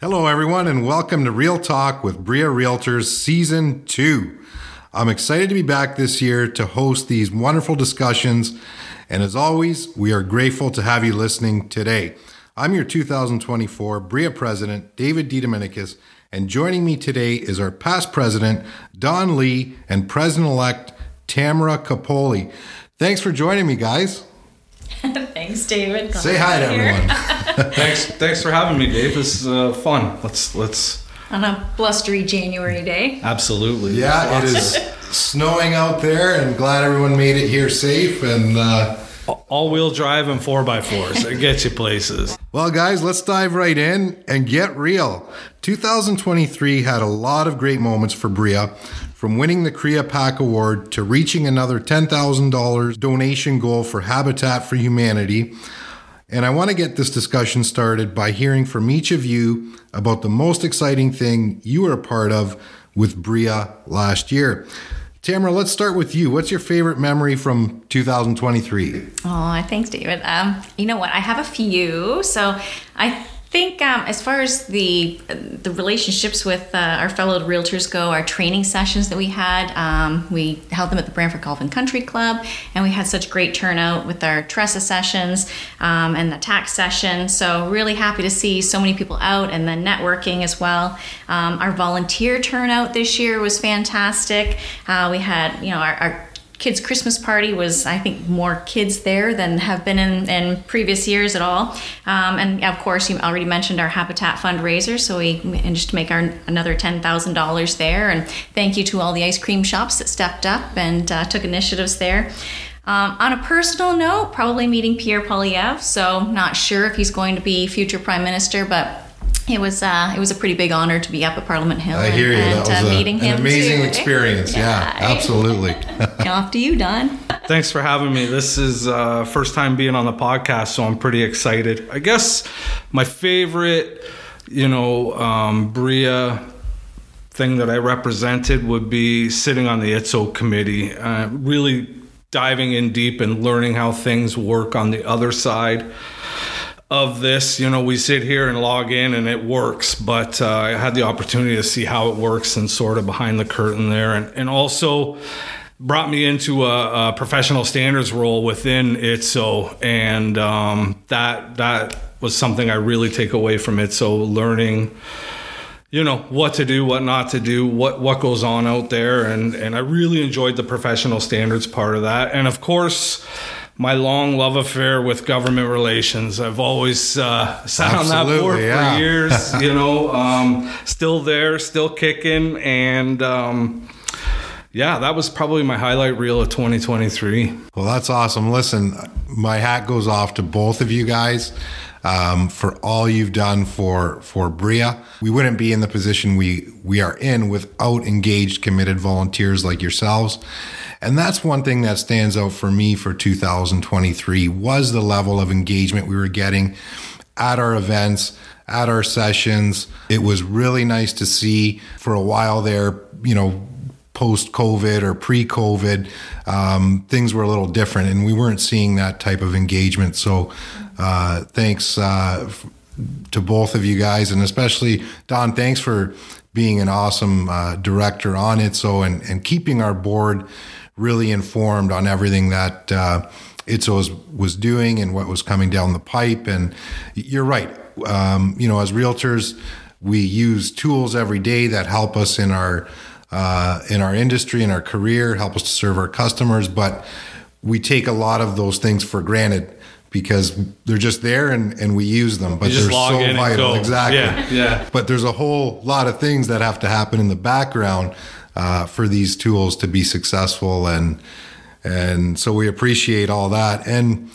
Hello, everyone, and welcome to Real Talk with BRREA Realtors Season 2. I'm excited to be back this year to host these wonderful discussions, and as always, we are grateful to have you listening today. I'm your 2024 BRREA President, David DeDominicis, and joining me today is our past president, Don Lea, and President elect, Tamara Cupoli. Thanks for joining me, guys. Thanks, David. Say hi to everyone. thanks, thanks for having me, Dave. This is uh, fun. Let's let's. On a blustery January day. Absolutely. Yeah, it is snowing out there, and glad everyone made it here safe. And uh, all-wheel drive and four by fours. It gets you places. Well, guys, let's dive right in and get real. 2023 had a lot of great moments for BRREA, from winning the CREA PAC Award to reaching another $10,000 donation goal for Habitat for Humanity. And I want to get this discussion started by hearing from each of you about the most exciting thing you were a part of with BRREA last year. Tamara, let's start with you. What's your favorite memory from 2023? Oh, thanks, David. Um, you know what? I have a few. So I think um, as far as the the relationships with uh, our fellow realtors go, our training sessions that we had, um, we held them at the Brantford Golf and Country Club, and we had such great turnout with our TRESA sessions um, and the tax session. So really happy to see so many people out, and then networking as well. Um, our volunteer turnout this year was fantastic. Uh, we had you know our, our kids Christmas party was I think more kids there than have been in, in previous years at all. Um, and of course, you already mentioned our Habitat fundraiser, so we just to make our another ten thousand dollars there. And thank you to all the ice cream shops that stepped up and uh, took initiatives there. Um, on a personal note, probably meeting Pierre Poilievre. So not sure if he's going to be future prime minister, but it was uh, it was a pretty big honor to be up at Parliament Hill. I hear you. And, that was uh, a, meeting an him amazing too. experience. Yeah, absolutely. Off to you, Don. Thanks for having me. This is uh, first time being on the podcast, so I'm pretty excited. I guess my favorite, you know, um, BRREA thing that I represented would be sitting on the ITSO committee, uh, really diving in deep and learning how things work on the other side of this. You know, we sit here and log in and it works, but uh, I had the opportunity to see how it works and sort of behind the curtain there, and, and also brought me into a, a professional standards role within ITSO, and um, that that was something I really take away from it. So learning. You know what to do, what not to do, what what goes on out there, and and I really enjoyed the professional standards part of that, and of course, my long love affair with government relations. I've always uh, sat Absolutely, on that board yeah. for years. You know, um, still there, still kicking, and um, yeah, that was probably my highlight reel of 2023. Well, that's awesome. Listen, my hat goes off to both of you guys um, for all you've done for for BRREA. We wouldn't be in the position we we are in without engaged, committed volunteers like yourselves. And that's one thing that stands out for me for 2023 was the level of engagement we were getting at our events, at our sessions. It was really nice to see for a while there, you know, post COVID or pre COVID, um, things were a little different and we weren't seeing that type of engagement. So, uh, thanks uh, f- to both of you guys, and especially Don, thanks for being an awesome uh, director on it. So, and, and keeping our board really informed on everything that uh, ITSO was, was doing and what was coming down the pipe. And you're right. Um, you know, as realtors, we use tools every day that help us in our uh, in our industry, in our career, help us to serve our customers. But we take a lot of those things for granted because they're just there and, and we use them. But they're so vital. Exactly. Yeah, yeah. But there's a whole lot of things that have to happen in the background uh, for these tools to be successful, and and so we appreciate all that. And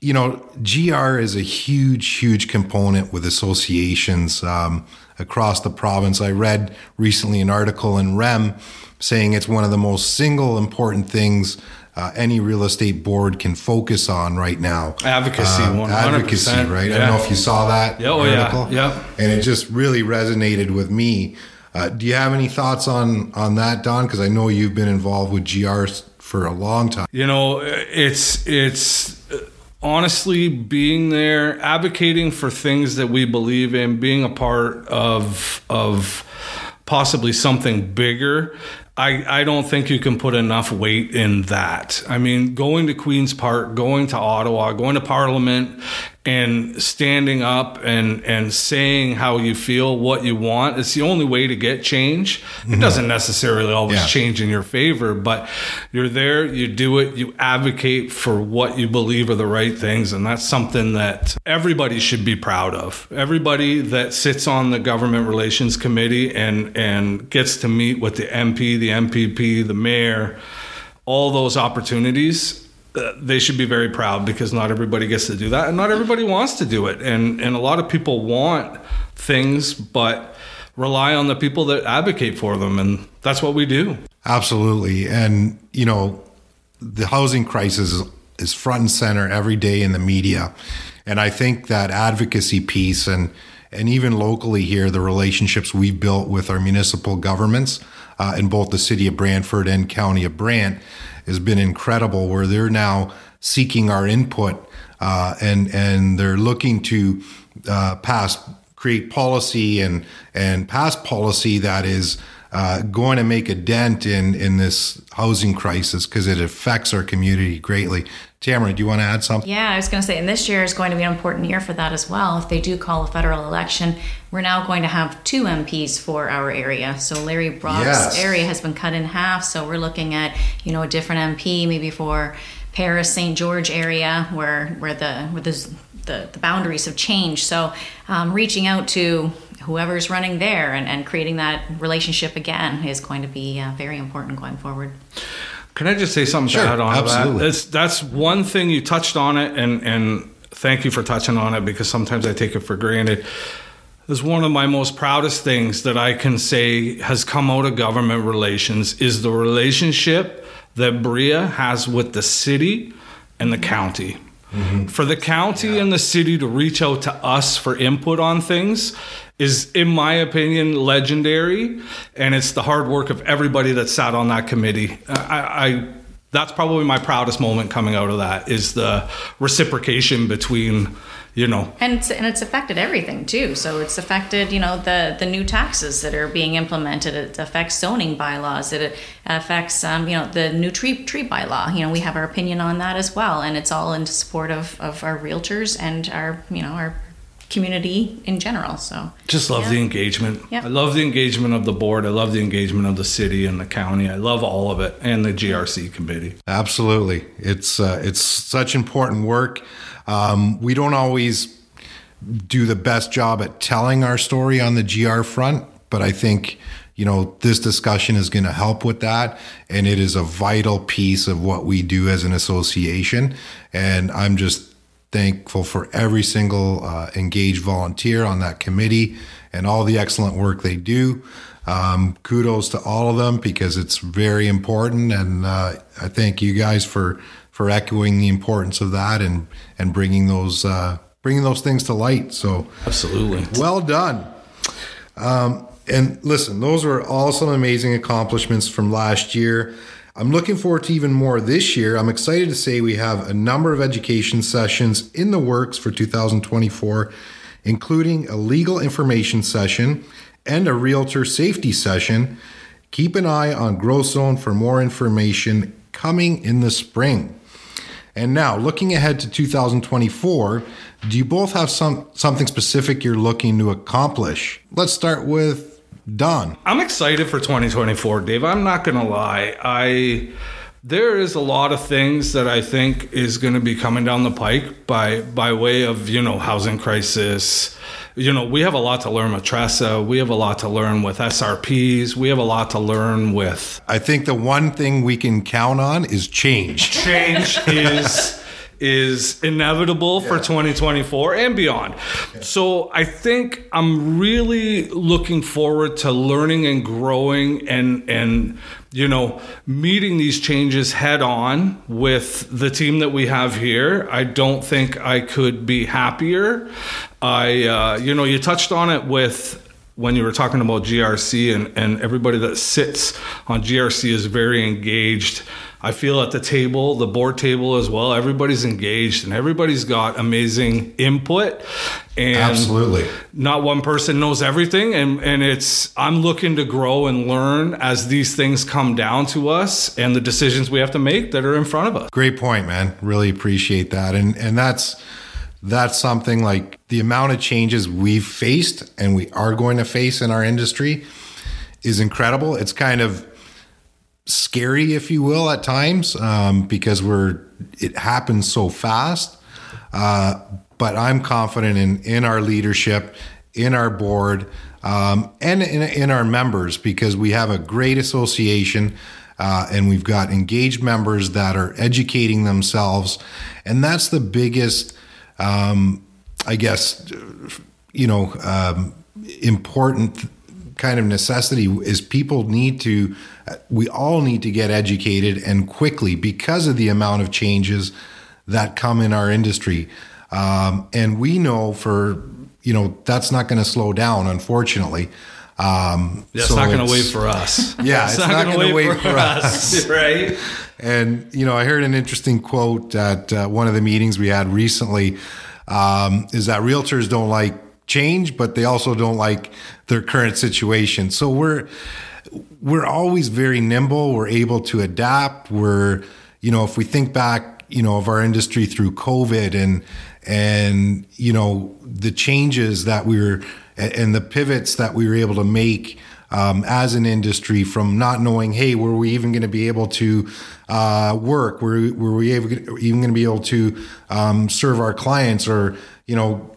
you know, GR is a huge, huge component with associations um, across the province. I read recently an article in REM saying it's one of the most single important things uh, any real estate board can focus on right now. Advocacy, Um, 100%, advocacy, right? I don't know if you saw that Yeah, oh, yeah, article. yeah. And it just really resonated with me. Uh, do you have any thoughts on on that, Don? Because I know you've been involved with GR for a long time. You know, it's it's honestly being there advocating for things that we believe in being a part of of possibly something bigger I, I don't think you can put enough weight in that. I mean, going to Queen's Park, going to Ottawa, going to Parliament, and standing up and and saying how you feel, what you want. It's the only way to get change. It mm-hmm. doesn't necessarily always yeah. change in your favor, but you're there, you do it, you advocate for what you believe are the right things, and that's something that everybody should be proud of. Everybody that sits on the government relations committee and and gets to meet with the MP, the MPP, the mayor, all those opportunities uh, they should be very proud because not everybody gets to do that and not everybody wants to do it. And and a lot of people want things but rely on the people that advocate for them. And that's what we do. Absolutely. And you know the housing crisis is, front and center every day in the media. And i think that advocacy piece and and even locally here the relationships we've built with our municipal governments uh, in both the city of brantford and county of brant has been incredible where they're now seeking our input uh, and and they're looking to uh, pass create policy and and pass policy that is uh, going to make a dent in in this housing crisis because it affects our community greatly. Tamara, do you want to add something? Yeah, I was going to say, and this year is going to be an important year for that as well. If they do call a federal election, we're now going to have two MPs for our area. So Larry Brock's yes. area has been cut in half. So we're looking at you know a different MP maybe for Paris St George area where where the where the the, the boundaries have changed. So um, reaching out to whoever's running there and, and creating that relationship again is going to be uh, very important going forward. Can I just say something sure, to add on absolutely. that? That's, that's one thing you touched on it, and, and thank you for touching on it because sometimes I take it for granted. Is one of my most proudest things that I can say has come out of government relations is the relationship that BRREA has with the city and the county. Mm-hmm. For the county yeah. and the city to reach out to us for input on things is, in my opinion, legendary. And it's the hard work of everybody that sat on that committee. I, I that's probably my proudest moment coming out of that is the reciprocation between you know. And it's, and it's affected everything too. So it's affected you know the the new taxes that are being implemented. It affects zoning bylaws. It affects um, you know the new tree tree bylaw. You know we have our opinion on that as well. And it's all in support of of our realtors and our you know our community in general. So just love yeah. the engagement. Yeah. I love the engagement of the board. I love the engagement of the city and the county. I love all of it and the GRC committee. Absolutely, it's uh, it's such important work. Um, we don't always do the best job at telling our story on the GR front, but I think you know this discussion is going to help with that and it is a vital piece of what we do as an association and i'm just thankful for every single uh, engaged volunteer on that committee and all the excellent work they do um, kudos to all of them because it's very important and uh, i thank you guys for for echoing the importance of that and and bringing those uh, bringing those things to light. So absolutely, well done. Um, and listen, those were all some amazing accomplishments from last year. I'm looking forward to even more this year. I'm excited to say we have a number of education sessions in the works for 2024, including a legal information session and a realtor safety session. Keep an eye on Growth Zone for more information coming in the spring. And now, looking ahead to 2024, do you both have some something specific you're looking to accomplish? Let's start with Don. I'm excited for 2024, Dave. I'm not going to lie. I there is a lot of things that I think is going to be coming down the pike by by way of you know housing crisis. You know, we have a lot to learn with TRESA. We have a lot to learn with SRPs. We have a lot to learn with. I think the one thing we can count on is change. Change is is inevitable yeah. for 2024 and beyond. Yeah. So I think I'm really looking forward to learning and growing and and you know meeting these changes head on with the team that we have here. I don't think I could be happier. I uh, you know you touched on it with when you were talking about GRC and, and everybody that sits on GRC is very engaged. I feel at the table, the board table as well, everybody's engaged and everybody's got amazing input. And Absolutely. not one person knows everything and, and it's I'm looking to grow and learn as these things come down to us and the decisions we have to make that are in front of us. Great point, man. Really appreciate that. And and that's that's something like the amount of changes we've faced and we are going to face in our industry is incredible. It's kind of scary, if you will, at times um, because we're it happens so fast. Uh, but I'm confident in in our leadership, in our board, um, and in, in our members because we have a great association. Uh, and we've got engaged members that are educating themselves, and that's the biggest, um, I guess, you know, um, important kind of necessity is people need to we all need to get educated and quickly because of the amount of changes that come in our industry um, and we know for you know that's not going to slow down unfortunately um, That's so not going to it's- wait for us. Yeah, it's not gonna wait for us. right? And you know, I heard an interesting quote at uh, one of the meetings we had recently. Um, is that realtors don't like change, but they also don't like their current situation. So we're we're always very nimble. We're able to adapt. We're you know, if we think back, you know, of our industry through COVID and and you know the changes that we were and the pivots that we were able to make um, as an industry from not knowing, hey, were we even going to be able to uh, work? Were, were we even going to be able to um, serve our clients? Or, you know,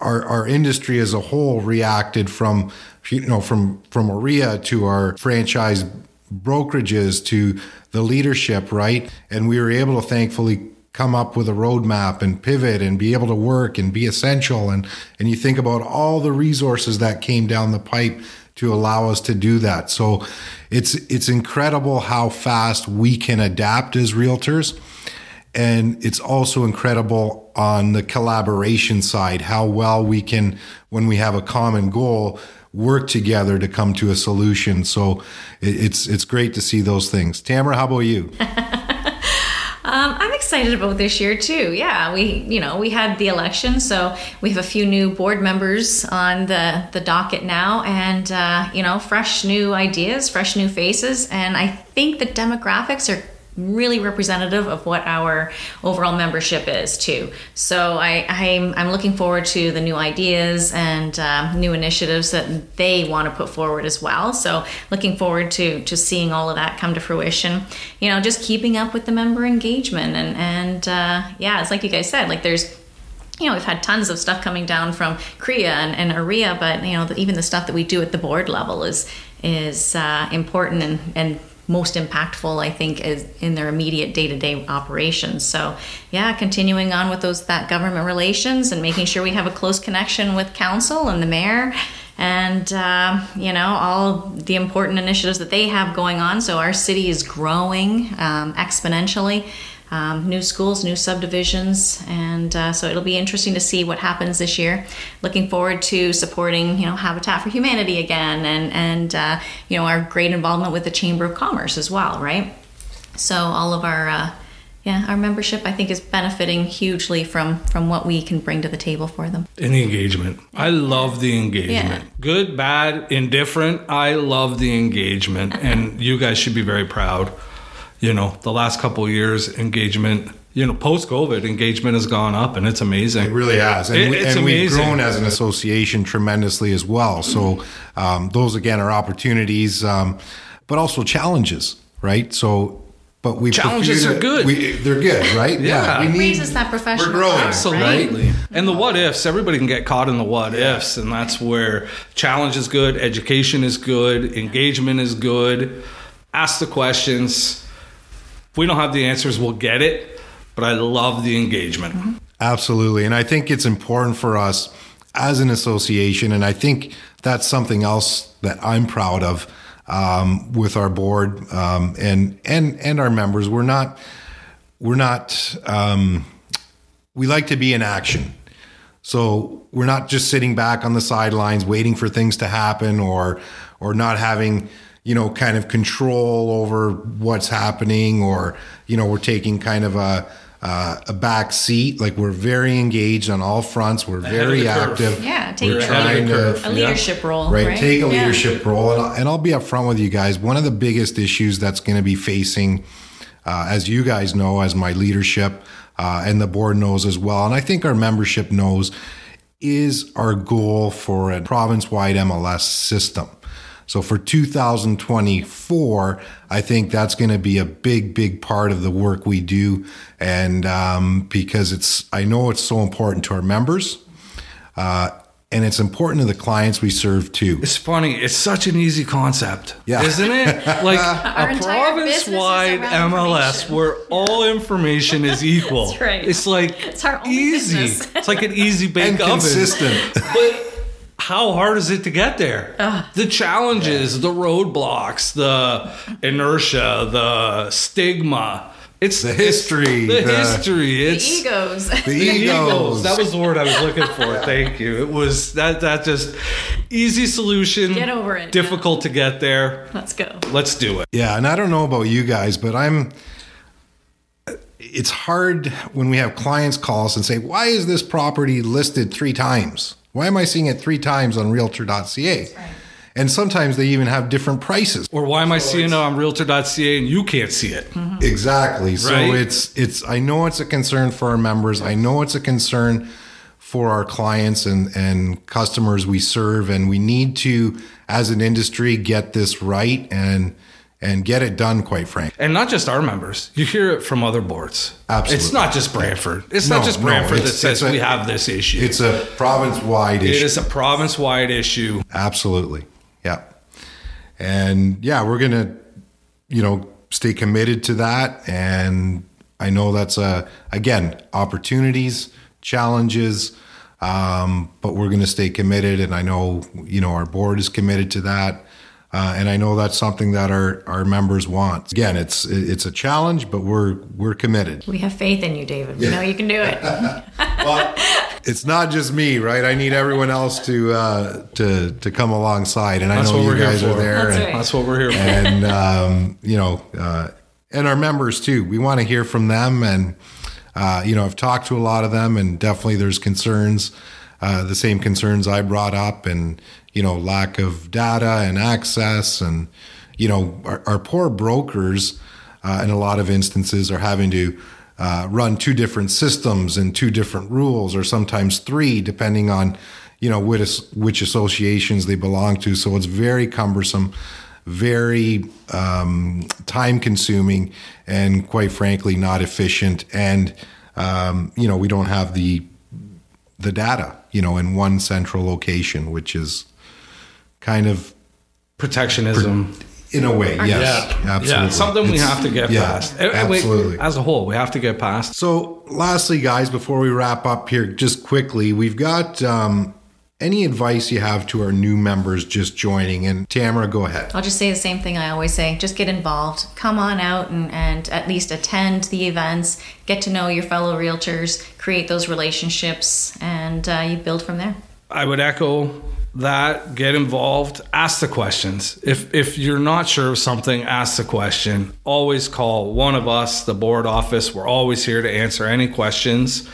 our, our industry as a whole reacted from, you know, from, from OREA to our franchise brokerages to the leadership, right? And we were able to thankfully come up with a roadmap and pivot and be able to work and be essential and and you think about all the resources that came down the pipe to allow us to do that. So it's it's incredible how fast we can adapt as realtors. And it's also incredible on the collaboration side how well we can when we have a common goal work together to come to a solution. So it's it's great to see those things. Tamara how about you Um, I'm excited about this year too. Yeah, we you know we had the election, so we have a few new board members on the the docket now, and uh, you know fresh new ideas, fresh new faces, and I think the demographics are really representative of what our overall membership is too. So I, I'm, I'm looking forward to the new ideas and uh, new initiatives that they want to put forward as well. So looking forward to to seeing all of that come to fruition. You know, just keeping up with the member engagement and and uh, yeah, it's like you guys said, like there's you know, we've had tons of stuff coming down from CREA and, and OREA, but you know, the, even the stuff that we do at the board level is is uh, important and, and most impactful, I think, is in their immediate day to day operations. So, yeah, continuing on with those that government relations and making sure we have a close connection with council and the mayor. And uh, you know all the important initiatives that they have going on. So our city is growing um, exponentially um, new schools, new subdivisions, and uh, so it'll be interesting to see what happens this year. Looking forward to supporting, you know, Habitat for Humanity again, and and uh, you know our great involvement with the Chamber of Commerce as well, right? So all of our uh, yeah our membership I think is benefiting hugely from from what we can bring to the table for them. And the engagement. I love the engagement. Yeah. Good, bad, indifferent. I love the engagement. and you guys should be very proud. You know, the last couple of years, engagement, you know, post COVID, engagement has gone up and it's amazing. It really has, and, It- we, it's and we've grown as an association tremendously as well. So um, those again are opportunities, um, but also challenges, right? So, but we Challenges are good. We, they're good, right? Yeah. we It raises that professional We're growing, power, Absolutely. And the what ifs, everybody can get caught in the what ifs, and that's where challenge is good, education is good, engagement is good. Ask the questions. We don't have the answers, we'll get it. But I love the engagement. Absolutely. And I think it's important for us as an association. And I think that's something else that I'm proud of um, with our board um, and, and, and our members. We're not, we're not, um, we like to be in action. So we're not just sitting back on the sidelines waiting for things to happen or or not having you know kind of control over what's happening or you know we're taking kind of a uh, a back seat. Like we're very engaged on all fronts. We're very active. Yeah, take we're a- trying to A leadership role, right, right? take a Yeah. leadership role. And I'll, and I'll be upfront with you guys. One of the biggest issues that's going to be facing uh, as you guys know as my leadership uh, and the board knows as well and i think our membership knows is our goal for a province-wide mls system so for 2024 i think that's going to be a big big part of the work we do and um, because it's i know it's so important to our members uh, and it's important to the clients we serve too It's funny. It's such an easy concept, Yeah. isn't it? Like a entire business is province-wide MLS information. where all information is equal. That's right. It's like It's our only easy. business. It's like an easy bake and oven. consistent But how hard is it to get there? The challenges, the roadblocks, the inertia, the stigma. It's The history, The, the- history. The egos. the egos That was the word I was looking for. Thank you. It was that that just easy solution. Get over it. Difficult to get there. Let's go. Let's do it. Yeah, and I don't know about you guys, but I'm. It's hard when we have clients call us and say, "Why is this property listed three times? Why am I seeing it three times on Realtor.ca?" And sometimes they even have different prices. Or why am I seeing it on Realtor.ca and you can't see it? Exactly. So Right. it's it's. I know it's a concern for our members. I know it's a concern for our clients and and customers we serve, and we need to, as an industry, get this right and and get it done. Quite frankly. And not just our members. You hear it from other boards. Absolutely. It's not just Brantford. It's No, not just no, Brantford that says a- we have this issue. It's a province-wide issue. It is a province-wide issue. Absolutely. Yeah. And yeah, we're going to, you know, stay committed to that. And I know that's a, again, opportunities, challenges, um, but we're going to stay committed. And I know, you know, our board is committed to that. Uh, and I know that's something that our, our members want. Again, it's it's a challenge, but we're we're committed. We have faith in you, David. We know you can do it. Well, it's not just me, right? I need everyone else to uh, to to come alongside, and I know you we're here guys are for. there. That's and, right. That's what we're here for. and um, you know, uh, and our members too. We want to hear from them, and uh, you know, I've talked to a lot of them, and definitely there's concerns, uh, the same concerns I brought up, and you know, lack of data and access, and you know, our, our poor brokers, uh, in a lot of instances, are having to. Uh, run two different systems and two different rules, or sometimes three, depending on, you know, which, which associations they belong to. So it's very cumbersome very um, time consuming and quite frankly not efficient and um, you know we don't have the the data you know in one central location which is kind of Protectionism. in a way yes Yeah, absolutely Yeah, it's something we have to get yeah, past. Eh, eh, wait, absolutely as a whole, we have to get past. so lastly guys before we wrap up here just quickly we've got um, any advice you have to our new members just joining and tamara go ahead I'll just say the same thing I always say. Just get involved. Come on out and, and at least attend the events. Get to know your fellow realtors. Create those relationships, and uh, you build from there. I would echo that. Get involved. Ask the questions. If if you're not sure of something, ask the question. Always call one of us, the board office. We're always here to answer any questions,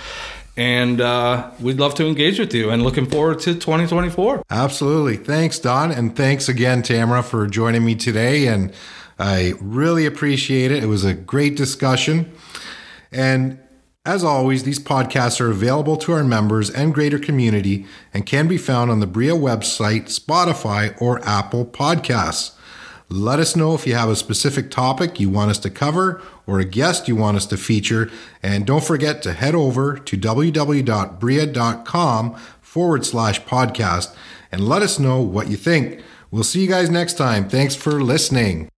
and uh, we'd love to engage with you. And looking forward to 2024. Absolutely. Thanks, Don. And thanks again, Tamara, for joining me today. And I really appreciate it. It was a great discussion. And as always, these podcasts are available to our members and greater community and can be found on the BRREA website, Spotify, or Apple Podcasts. Let us know if you have a specific topic you want us to cover or a guest you want us to feature. And don't forget to head over to www.bria.com forward slash podcast and let us know what you think. We'll see you guys next time. Thanks for listening.